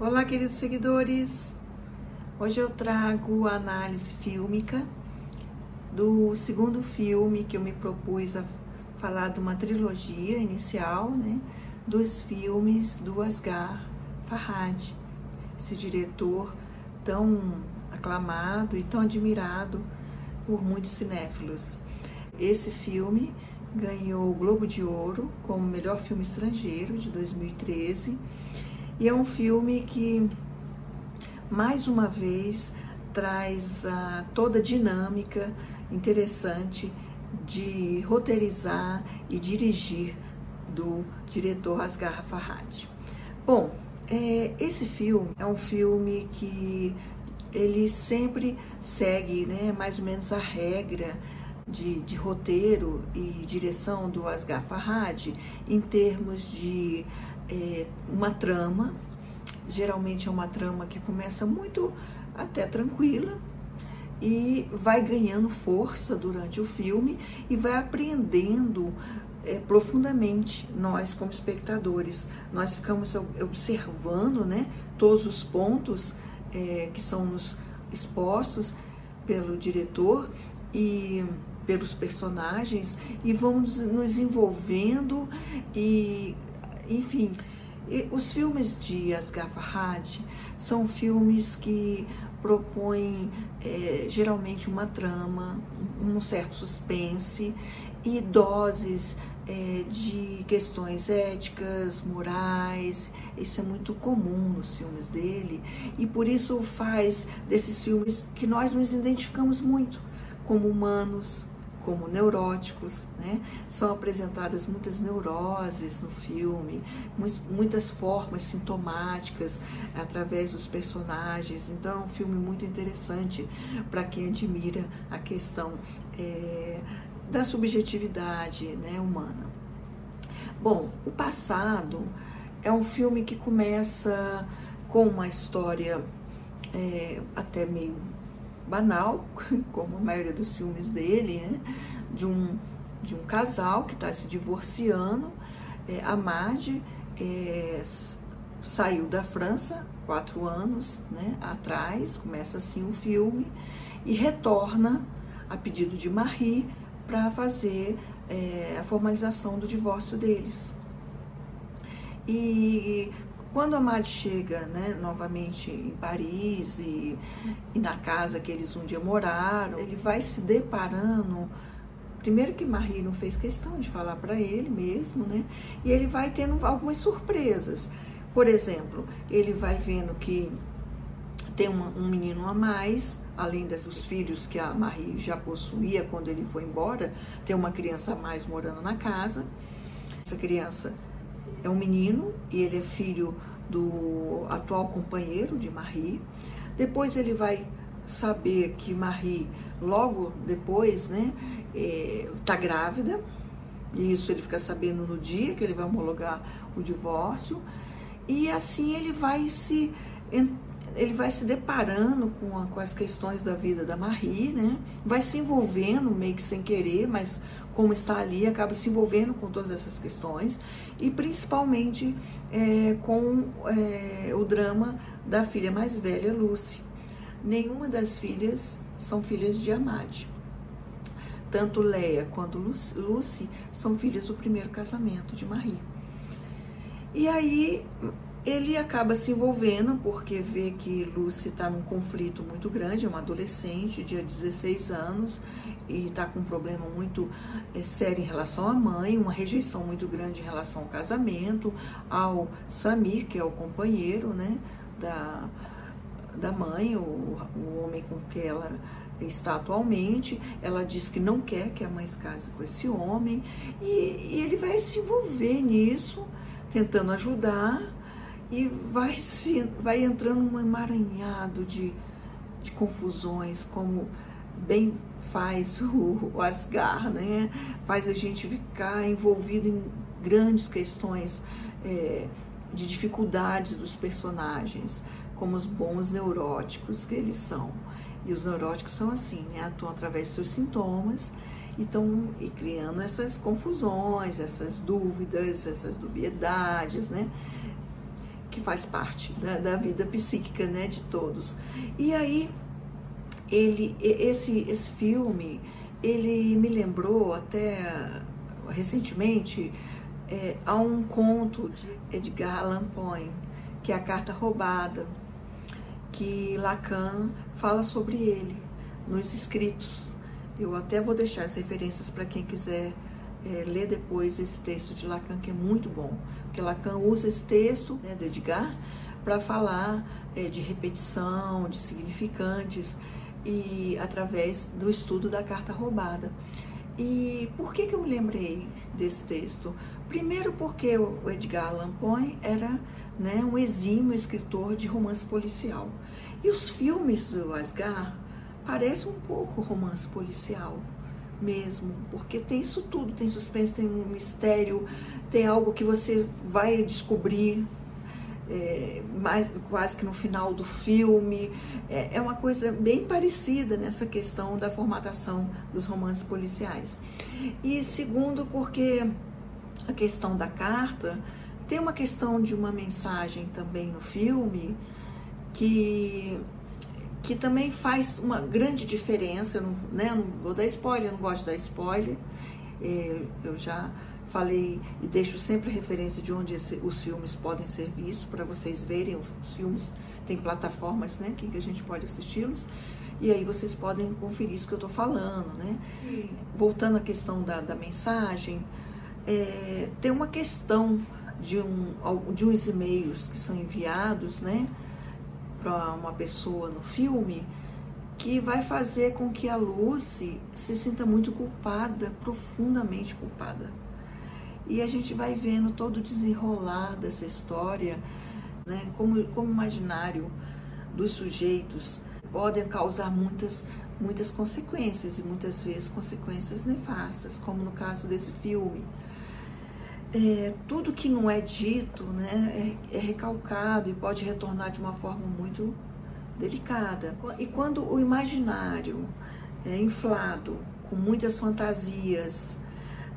Olá, queridos seguidores. Hoje eu trago a análise fílmica do segundo filme que eu me propus a falar de uma trilogia inicial, né, dos filmes do Asghar Farhad, esse diretor tão aclamado e tão admirado por muitos cinéfilos. Esse filme ganhou o Globo de Ouro como melhor filme estrangeiro de 2013 e é um filme que mais uma vez traz a, toda a dinâmica interessante de roteirizar e dirigir do diretor Asghar Farhad. Bom, é, esse filme é um filme que ele sempre segue né, mais ou menos a regra de, de roteiro e direção do Asghar Farhad em termos de é, uma trama, geralmente é uma trama que começa muito até tranquila, e vai ganhando força durante o filme e vai apreendendo é, profundamente nós como espectadores. Nós ficamos observando né, todos os pontos é, que são nos expostos pelo diretor e pelos personagens e vamos nos envolvendo e enfim os filmes de Asghar Farhad são filmes que propõem é, geralmente uma trama, um certo suspense e doses é, de questões éticas, morais. Isso é muito comum nos filmes dele e por isso faz desses filmes que nós nos identificamos muito como humanos, como neuróticos, né? São apresentadas muitas neuroses no filme, muitas formas sintomáticas através dos personagens. Então é um filme muito interessante para quem admira a questão é, da subjetividade né, humana. Bom, o passado é um filme que começa com uma história é, até meio banal, como a maioria dos filmes dele, né? de, um, de um casal que está se divorciando. É, a Marge é, saiu da França quatro anos né, atrás, começa assim o filme, e retorna a pedido de Marie para fazer é, a formalização do divórcio deles. E quando a Mad chega né, novamente em Paris e, e, na casa que eles um dia moraram, ele vai se deparando. Primeiro que Marie não fez questão de falar para ele mesmo, né? E ele vai tendo algumas surpresas. Por exemplo, ele vai vendo que tem uma, um menino a mais, além dos filhos que a Marie já possuía quando ele foi embora, tem uma criança a mais morando na casa. Essa criança é um menino e ele é filho do atual companheiro de Marie. Depois ele vai saber que Marie, logo depois, né, está é, grávida. E isso ele fica sabendo no dia que ele vai homologar o divórcio. E assim ele vai se ele vai se deparando com, a, com as questões da vida da Marie, né? Vai se envolvendo meio que sem querer, mas como está ali, acaba se envolvendo com todas essas questões e principalmente é, com é, o drama da filha mais velha, Lucy. Nenhuma das filhas são filhas de Amade. Tanto Leia quanto Lucy são filhas do primeiro casamento de Marie. E aí ele acaba se envolvendo porque vê que Lucy está num conflito muito grande, é uma adolescente de 16 anos e está com um problema muito é, sério em relação à mãe, uma rejeição muito grande em relação ao casamento, ao Samir, que é o companheiro né, da, da mãe, o, o homem com que ela está atualmente. Ela diz que não quer que a mãe se case com esse homem e, e ele vai se envolver nisso, tentando ajudar e vai, se, vai entrando um emaranhado de, de confusões, como bem faz o, o Asgar, né? Faz a gente ficar envolvido em grandes questões é, de dificuldades dos personagens, como os bons neuróticos que eles são. E os neuróticos são assim, né? Atuam através de seus sintomas e criando essas confusões, essas dúvidas, essas dubiedades, né? Que faz parte da, da vida psíquica, né? De todos. E aí, ele, esse, esse filme, ele me lembrou até recentemente é, a um conto de Edgar Allan Poe, que é a Carta Roubada, que Lacan fala sobre ele nos escritos. Eu até vou deixar as referências para quem quiser é, ler depois esse texto de Lacan, que é muito bom, porque Lacan usa esse texto né, de Edgar para falar é, de repetição, de significantes, e através do estudo da carta roubada. E por que, que eu me lembrei desse texto? Primeiro porque o Edgar Allan Poe era né, um exímio escritor de romance policial. E os filmes do Asgar parecem um pouco romance policial mesmo, porque tem isso tudo, tem suspense, tem um mistério, tem algo que você vai descobrir é, mais, quase que no final do filme. É, é, uma coisa bem parecida nessa questão da formatação dos romances policiais. E segundo, porque a questão da carta tem uma questão de uma mensagem também no filme que que também faz uma grande diferença. Eu não, né, não vou dar spoiler, eu não gosto de dar spoiler. É, eu já falei e deixo sempre a referência de onde esse, os filmes podem ser vistos para vocês verem os filmes. Tem plataformas né, que, que a gente pode assisti-los. E aí vocês podem conferir isso que eu estou falando. Né? Voltando à questão da, da mensagem, é, tem uma questão de, um, de uns e-mails que são enviados né, para uma pessoa no filme que vai fazer com que a Lucy se sinta muito culpada, profundamente culpada. E a gente vai vendo todo o desenrolar dessa história, né, como, como imaginário dos sujeitos podem causar muitas, muitas consequências, e muitas vezes consequências nefastas, como no caso desse filme. É, tudo que não é dito né, é, é recalcado e pode retornar de uma forma muito delicada. E quando o imaginário é inflado com muitas fantasias,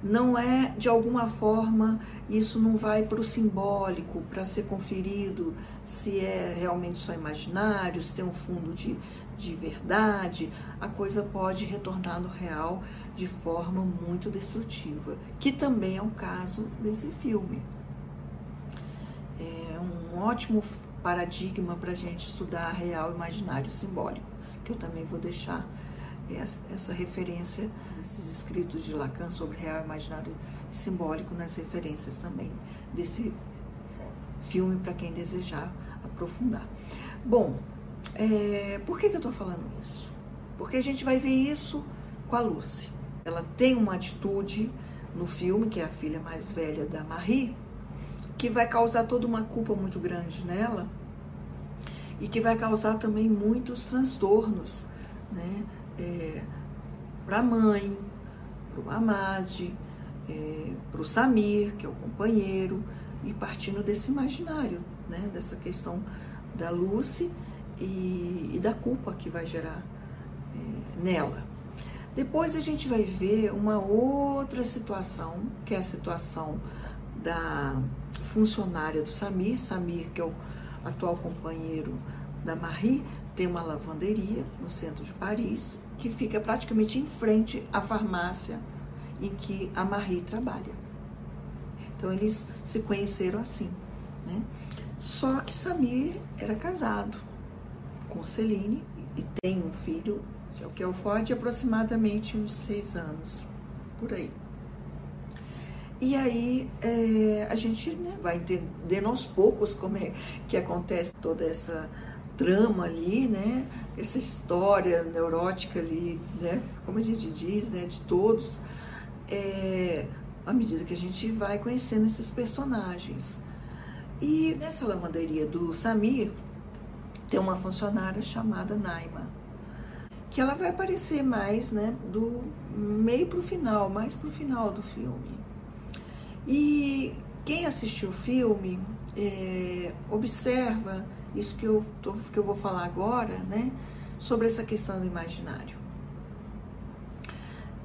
não é de alguma forma isso não vai para o simbólico para ser conferido se é realmente só imaginário, se tem um fundo de, de verdade, a coisa pode retornar no real de forma muito destrutiva, que também é o caso desse filme. É um ótimo paradigma para a gente estudar real, imaginário, simbólico, que eu também vou deixar essa, referência, esses escritos de Lacan sobre real, imaginário simbólico nas referências também desse filme para quem desejar aprofundar. Bom, é, por que, que eu estou falando isso? Porque a gente vai ver isso com a Lucy. Ela tem uma atitude no filme, que é a filha mais velha da Marie, que vai causar toda uma culpa muito grande nela e que vai causar também muitos transtornos, né? É, para a mãe, para o Amad, é, para o Samir, que é o companheiro, e partindo desse imaginário, né? Dessa questão da Lucy e, e da culpa que vai gerar é, nela. Depois a gente vai ver uma outra situação, que é a situação da funcionária do Samir, Samir que é o atual companheiro da Marie, tem uma lavanderia no centro de Paris, que fica praticamente em frente à farmácia em que a Marie trabalha. Então eles se conheceram assim, né? Só que Samir era casado com Celine e tem um filho, que é o Ford, de aproximadamente uns seis anos, por aí. E aí é, a gente né, vai entendendo aos poucos como é que acontece toda essa trama ali, né? Essa história neurótica ali, né? Como a gente diz, né? De todos, é, à medida que a gente vai conhecendo esses personagens. E nessa lavanderia do Samir tem uma funcionária chamada Naima, que ela vai aparecer mais, né? Do meio para o final, mais para o final do filme. E quem assistiu o filme é, observa isso que eu, tô, que eu vou falar agora, né? Sobre essa questão do imaginário.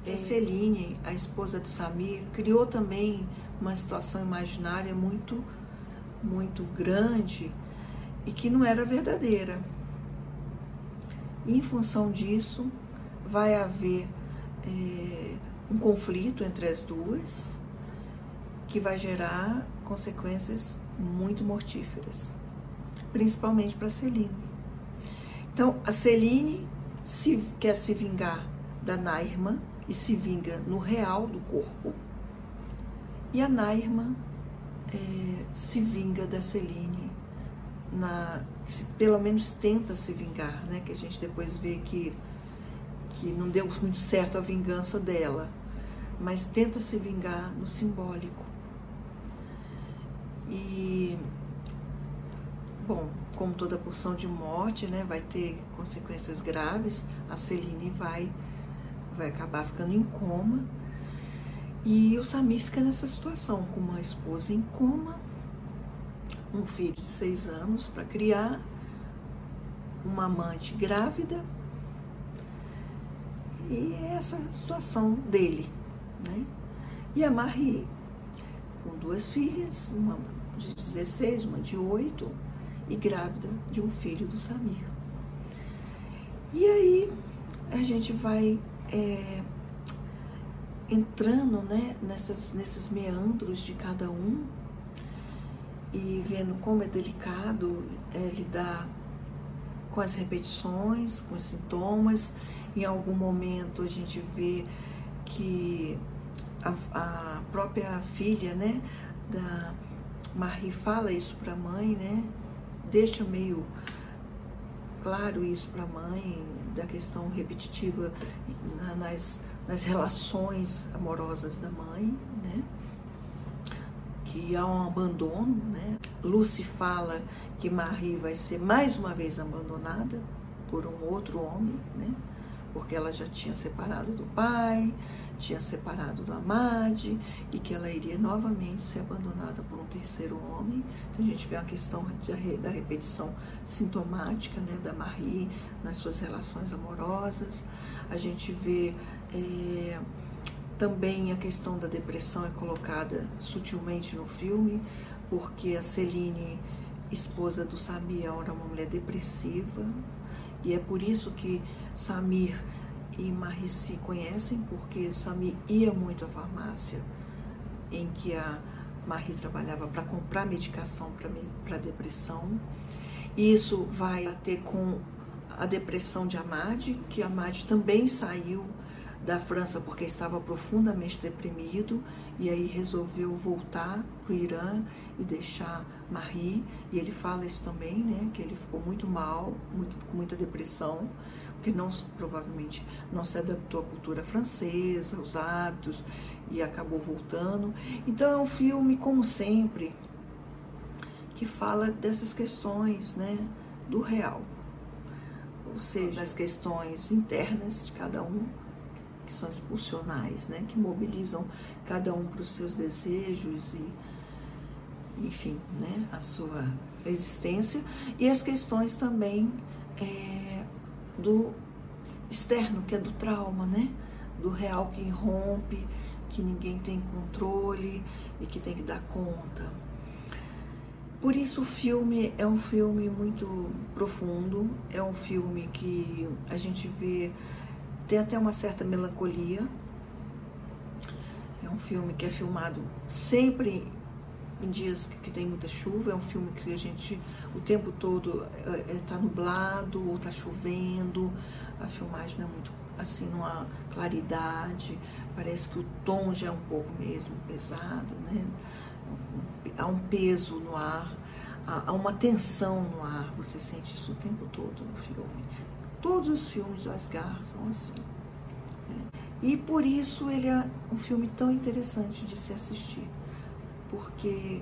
É. Celine, a esposa de Samir, criou também uma situação imaginária muito, muito grande e que não era verdadeira. E em função disso, vai haver é, um conflito entre as duas que vai gerar consequências muito mortíferas, principalmente para Celine. Então, a Celine se, quer se vingar da Nairma e se vinga no real do corpo, e a Nairma é, se vinga da Celine, na, se, pelo menos tenta se vingar, né? que a gente depois vê que, que não deu muito certo a vingança dela, mas tenta se vingar no simbólico. E, bom, como toda porção de morte, né, vai ter consequências graves, a Celine vai, vai acabar ficando em coma. E o Samir fica nessa situação, com uma esposa em coma, um filho de seis anos para criar, uma amante grávida, e é essa situação dele, né? E a Marie, com duas filhas, uma de 16, uma de 8, e grávida de um filho do Samir. E aí a gente vai é, entrando né, nessas, nesses meandros de cada um e vendo como é delicado é, lidar com as repetições, com os sintomas. Em algum momento a gente vê que a, a própria filha né, da Marie fala isso para a mãe, né? Deixa meio claro isso para a mãe, da questão repetitiva nas, nas relações amorosas da mãe, né? Que há um abandono, né? Lucy fala que Marie vai ser mais uma vez abandonada por um outro homem, né? Porque ela já tinha separado do pai, tinha separado do Amade e que ela iria novamente ser abandonada por um terceiro homem. Então a gente vê a questão de, da repetição sintomática né, da Marie nas suas relações amorosas. A gente vê é, também a questão da depressão é colocada sutilmente no filme, porque a Celine, esposa do Samir, era uma mulher depressiva, e é por isso que Samir e Marie se conhecem porque Sami ia muito à farmácia em que a Marie trabalhava para comprar medicação para depressão. E isso vai ter com a depressão de Amade, que Amade também saiu da França porque estava profundamente deprimido e aí resolveu voltar para o Irã e deixar Marie. E ele fala isso também, né? Que ele ficou muito mal, muito, com muita depressão que não provavelmente não se adaptou à cultura francesa, aos hábitos e acabou voltando. Então é um filme, como sempre, que fala dessas questões, né, do real, ou seja, das questões internas de cada um, que são expulsionais, né, que mobilizam cada um para os seus desejos e enfim, né, a sua existência e as questões também é, do externo, que é do trauma, né? Do real que irrompe, que ninguém tem controle e que tem que dar conta. Por isso o filme é um filme muito profundo, é um filme que a gente vê tem até uma certa melancolia. É um filme que é filmado sempre em dias que, tem muita chuva. É um filme que a gente o tempo todo está é, é, tá nublado ou está chovendo. A filmagem não é muito assim, não há claridade. Parece que o tom já é um pouco mesmo pesado, né? Há um peso no ar, há uma tensão no ar. Você sente isso o tempo todo no filme. Todos os filmes do Asgar são assim. Né? E por isso ele é um filme tão interessante de se assistir porque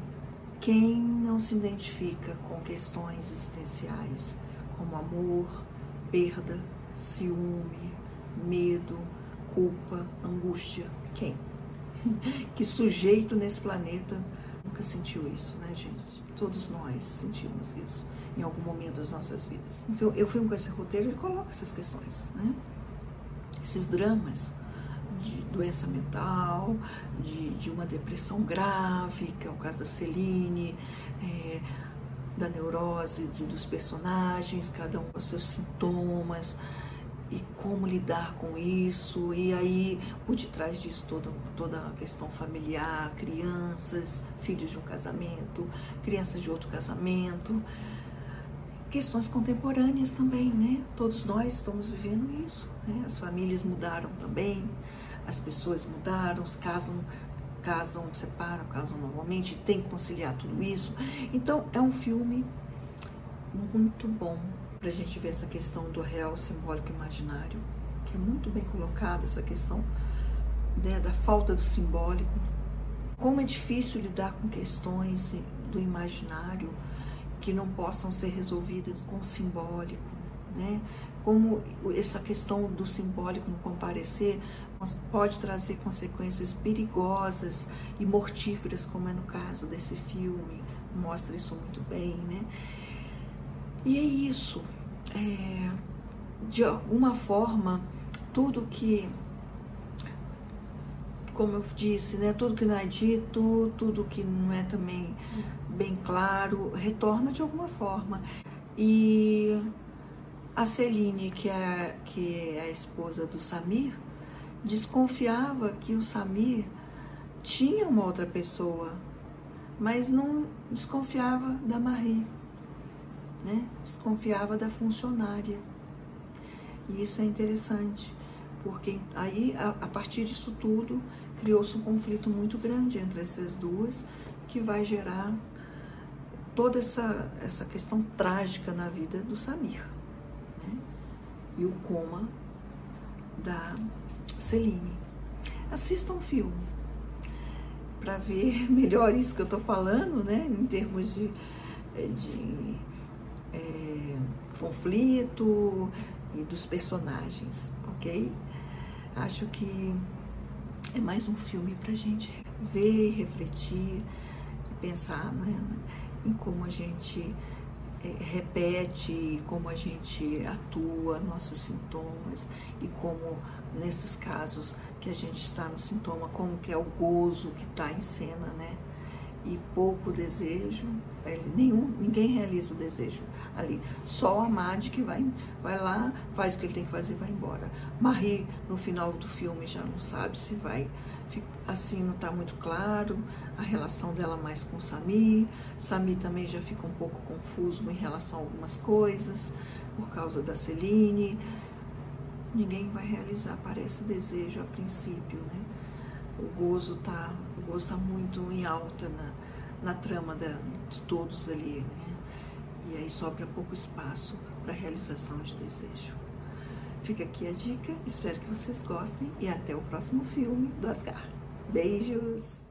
quem não se identifica com questões existenciais como amor, perda, ciúme, medo, culpa, angústia, quem? Que sujeito nesse planeta nunca sentiu isso, né, gente? Todos nós sentimos isso em algum momento das nossas vidas. Eu filme com esse roteiro, ele coloca essas questões, né? Esses dramas de doença mental, de, de uma depressão grave, que é o caso da Celine, é, da neurose de, dos personagens, cada um com seus sintomas e como lidar com isso, e aí por detrás disso toda, toda a questão familiar, crianças, filhos de um casamento, crianças de outro casamento, questões contemporâneas também, né? Todos nós estamos vivendo isso, né? As famílias mudaram também, as pessoas mudaram, os casam, casam, separam, casam novamente, tem que conciliar tudo isso. Então é um filme muito bom para a gente ver essa questão do real, simbólico e imaginário, que é muito bem colocada essa questão né, da falta do simbólico. Como é difícil lidar com questões do imaginário que não possam ser resolvidas com o simbólico, né? Como essa questão do simbólico no comparecer pode trazer consequências perigosas e mortíferas, como é no caso desse filme, mostra isso muito bem, né? E é isso, é, de alguma forma, tudo que, como eu disse, né, tudo que não é dito, tudo que não é também bem claro, retorna de alguma forma. E a Celine, que é, que é a esposa do Samir, desconfiava que o Samir tinha uma outra pessoa, mas não desconfiava da Marie, né? desconfiava da funcionária. E isso é interessante, porque aí, a, a partir disso tudo, criou-se um conflito muito grande entre essas duas, que vai gerar toda essa, essa questão trágica na vida do Samir. Né? E o coma da Celine. Assistam um filme para ver melhor isso que eu estou falando, né? Em termos de, eh, de é, conflito e dos personagens, ok? Acho que é mais um filme para gente ver, refletir e pensar, né? em como a gente repete, como a gente atua, nossos sintomas e como nesses casos que a gente está no sintoma, como que é o gozo que está em cena, né? E pouco desejo, nenhum, ninguém realiza o desejo ali. Só o Amade que vai, vai lá, faz o que ele tem que fazer e vai embora. Marie, no final do filme, já não sabe se vai assim não está muito claro a relação dela mais com Sami. Sami também já fica um pouco confuso em relação a algumas coisas por causa da Celine. Ninguém vai realizar, parece desejo a princípio, né? O gozo tá, o gozo tá muito em alta na, na trama da, de todos ali, né? E aí sobra pouco espaço para realização de desejo. Fica aqui a dica, espero que vocês gostem e até o próximo filme do Asgar. Beijos!